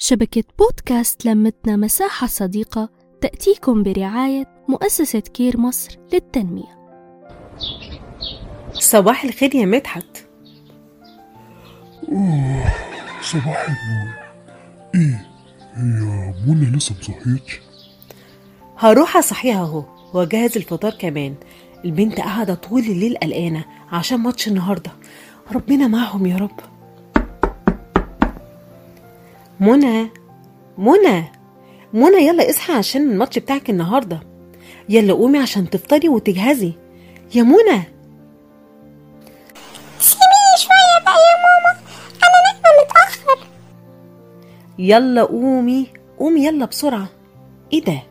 شبكة بودكاست لمتنا مساحة صديقة تأتيكم برعاية مؤسسة كير مصر للتنمية. صباح الخير يا مدحت. صباح النور. إيه هي منى لسه مصحيتش هروح أصحيها أهو وأجهز الفطار كمان. البنت قاعدة طول الليل قلقانة عشان ماتش النهاردة. ربنا معهم يا رب. منى منى منى يلا اصحى عشان الماتش بتاعك النهاردة. يلا قومي عشان تفطري وتجهزي. يا منى. سيبيني شوية بقى يا ماما. أنا نايمة متأخر. يلا قومي قومي يلا بسرعة. إيه ده؟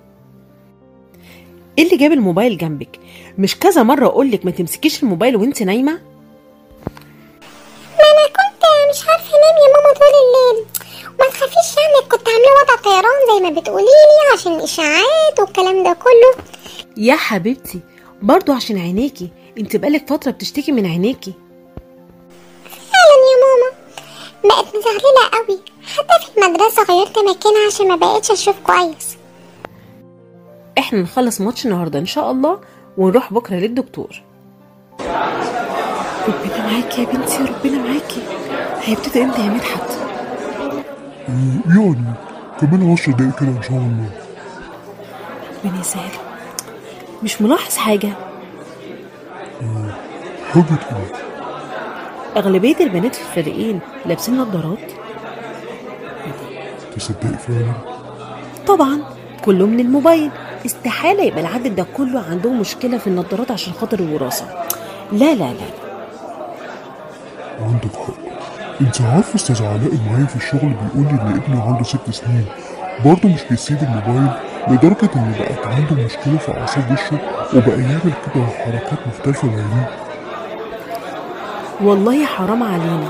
إيه اللي جاب الموبايل جنبك؟ مش كذا مرة أقولك ما تمسكيش الموبايل وانت نايمة؟ ما بتقوليلي عشان الإشاعات والكلام ده كله. يا حبيبتي برضو عشان عينيكي. انت بقالك فترة بتشتكي من عينيكي. فعلا يا ماما. بقت مزغللة قوي. حتى في المدرسة غيرت مكانها عشان ما بقتش أشوف كويس. إحنا نخلص ماتش النهاردة إن شاء الله ونروح بكرة للدكتور. ربنا معاكي يا بنتي ربنا معاكي. هيبتدي إمتى يا مدحت؟ يعني كمان عشر دقايق كده إن شاء الله. ربنا يسهل. مش ملاحظ حاجة؟ حاجة إيه؟ أغلبية البنات في الفريقين لابسين نظارات. تصدقي فعلا؟ طبعا كله من الموبايل. استحالة يبقى العدد ده كله عندهم مشكلة في النظارات عشان خاطر الوراثة. لا لا لا. عندك حق. انت عارفة أستاذ علاء معايا في الشغل بيقول لي إن ابني عنده ست سنين. برضه مش بيسيب الموبايل لدرجة إن بقت عنده مشكلة في أعصاب وشه وبقى يعمل كده حركات مختلفة بعينيه والله حرام علينا.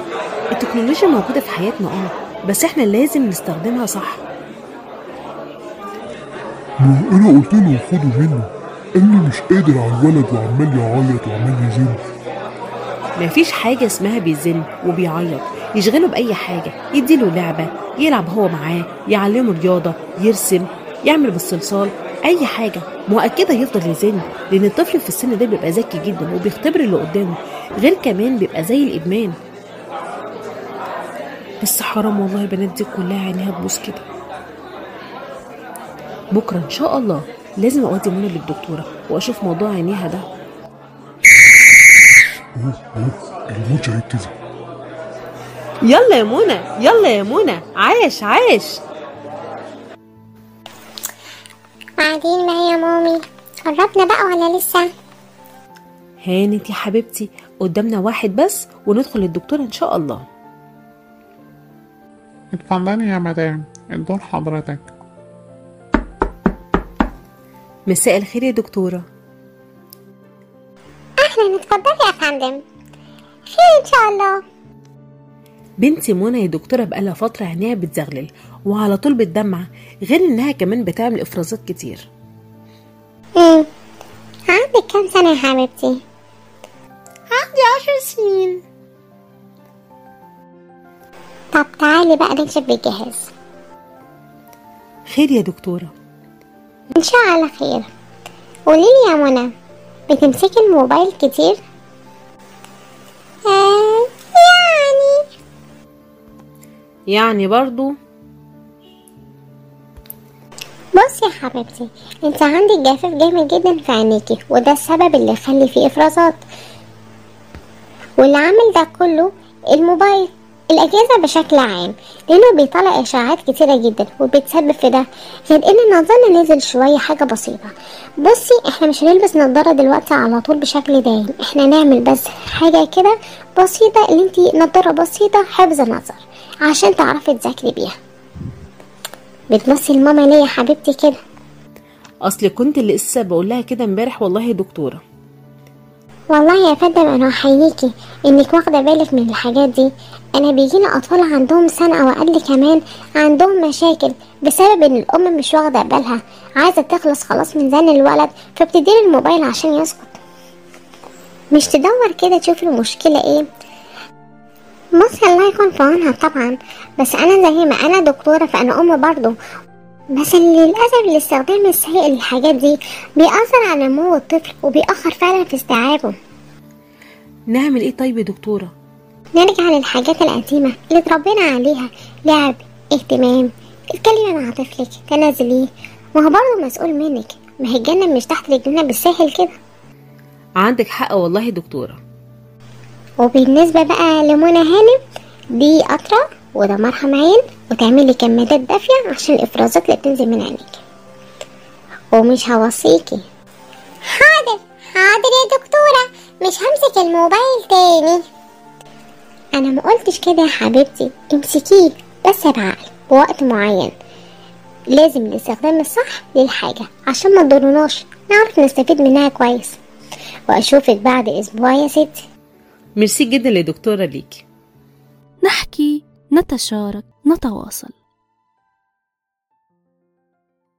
التكنولوجيا موجودة في حياتنا أه بس إحنا لازم نستخدمها صح. ما أنا قلت له خده منه قال لي مش قادر على الولد وعمال يعيط وعمال يزن. مفيش حاجة اسمها بيزن وبيعيط. يشغله بأي حاجة يديله لعبة يلعب هو معاه يعلمه رياضة يرسم يعمل بالصلصال أي حاجة. مؤكدة يفضل يزن لأن الطفل في السن ده بيبقى ذكي جدا وبيختبر اللي قدامه غير كمان بيبقى زي الإدمان. بس حرام والله البنات دي كلها عينيها تبوظ كده. بكرة إن شاء الله لازم أودي منى للدكتورة وأشوف موضوع عينيها ده. يلا يا منى يلا يا منى. عاش عاش بعدين بقى يا مامي. قربنا بقى ولا لسه؟ هانت يا حبيبتي قدامنا واحد بس وندخل للدكتورة إن شاء الله. اتفضلي يا مدام الدور حضرتك. مساء الخير يا دكتورة. أهلا اتفضلي يا فندم. خير إن شاء الله. بنتي منى يا دكتورة بقالها فترة عينيها بتزغلل وعلى طول بتدمع غير إنها كمان بتعمل إفرازات كتير مم. عندك كام سنة يا حبيبتي؟ عندي عشر سنين طب تعالي بقى نكشف بالجهاز خير يا دكتورة إن شاء الله خير قوليلي يا منى بتمسكي الموبايل كتير؟ آه يعني برضو. بصي يا حبيبتي انت عندك جفاف جامد جدا في عينيكي وده السبب اللي يخلي فيه إفرازات. واللي عامل ده كله الموبايل الأجهزة بشكل عام لأنه بيطلع إشعاعات كتيرة جدا وبيتسبب في ده. غير إن نظرنا نزل شوية حاجة بسيطة. بصي إحنا مش هنلبس نظارة دلوقتي على طول بشكل دايم إحنا نعمل بس حاجة كده بسيطة اللي انتي نظارة بسيطة حفظ نظر عشان تعرفي تذاكري بيها. بتبصي لماما ليه يا حبيبتي كده. أصل كنت لسه بقول لها كده امبارح والله يا دكتورة. والله يا فندم أنا احييكي إنك واخدة بالك من الحاجات دي. أنا بيجينا أطفال عندهم سنة أو أقل كمان عندهم مشاكل بسبب إن الأم مش واخدة بالها. عايزة تخلص خلاص من زن الولد فبتديله الموبايل عشان يسكت. مش تدور كده تشوف المشكلة إيه؟ بصي الله يكون في عونها طبعا. بس أنا زي ما أنا دكتورة فأنا أم برضو بس للأسف الاستخدام السيء للحاجات دي بيأثر على نمو الطفل وبيأخر فعلا في استيعابه. نعمل إيه طيب يا دكتورة؟ نرجع للحاجات القديمة اللي اتربينا عليها. لعب اهتمام اتكلمي مع طفلك تنازليه. ما هو برضه مسؤول منك. ما هي الجنة مش تحت رجلنا بالساهل كده. عندك حق والله يا دكتورة. وبالنسبة بقى لمنى هانم دي قطرة وده مرهم عين وتعملي كمادات دافية عشان الإفرازات اللي بتنزل من عينيك ومش هوصيكي. حاضر حاضر يا دكتورة. مش همسك الموبايل تاني. أنا ما قلتش كده يا حبيبتي. امسكيه بس بعقل بوقت معين. لازم الاستخدام الصح للحاجة عشان ما تضرناش. نعرف نستفيد منها كويس. وأشوفك بعد أسبوع يا ستي. ميرسي جدا يا دكتورة ليكي. نحكي نتشارك نتواصل.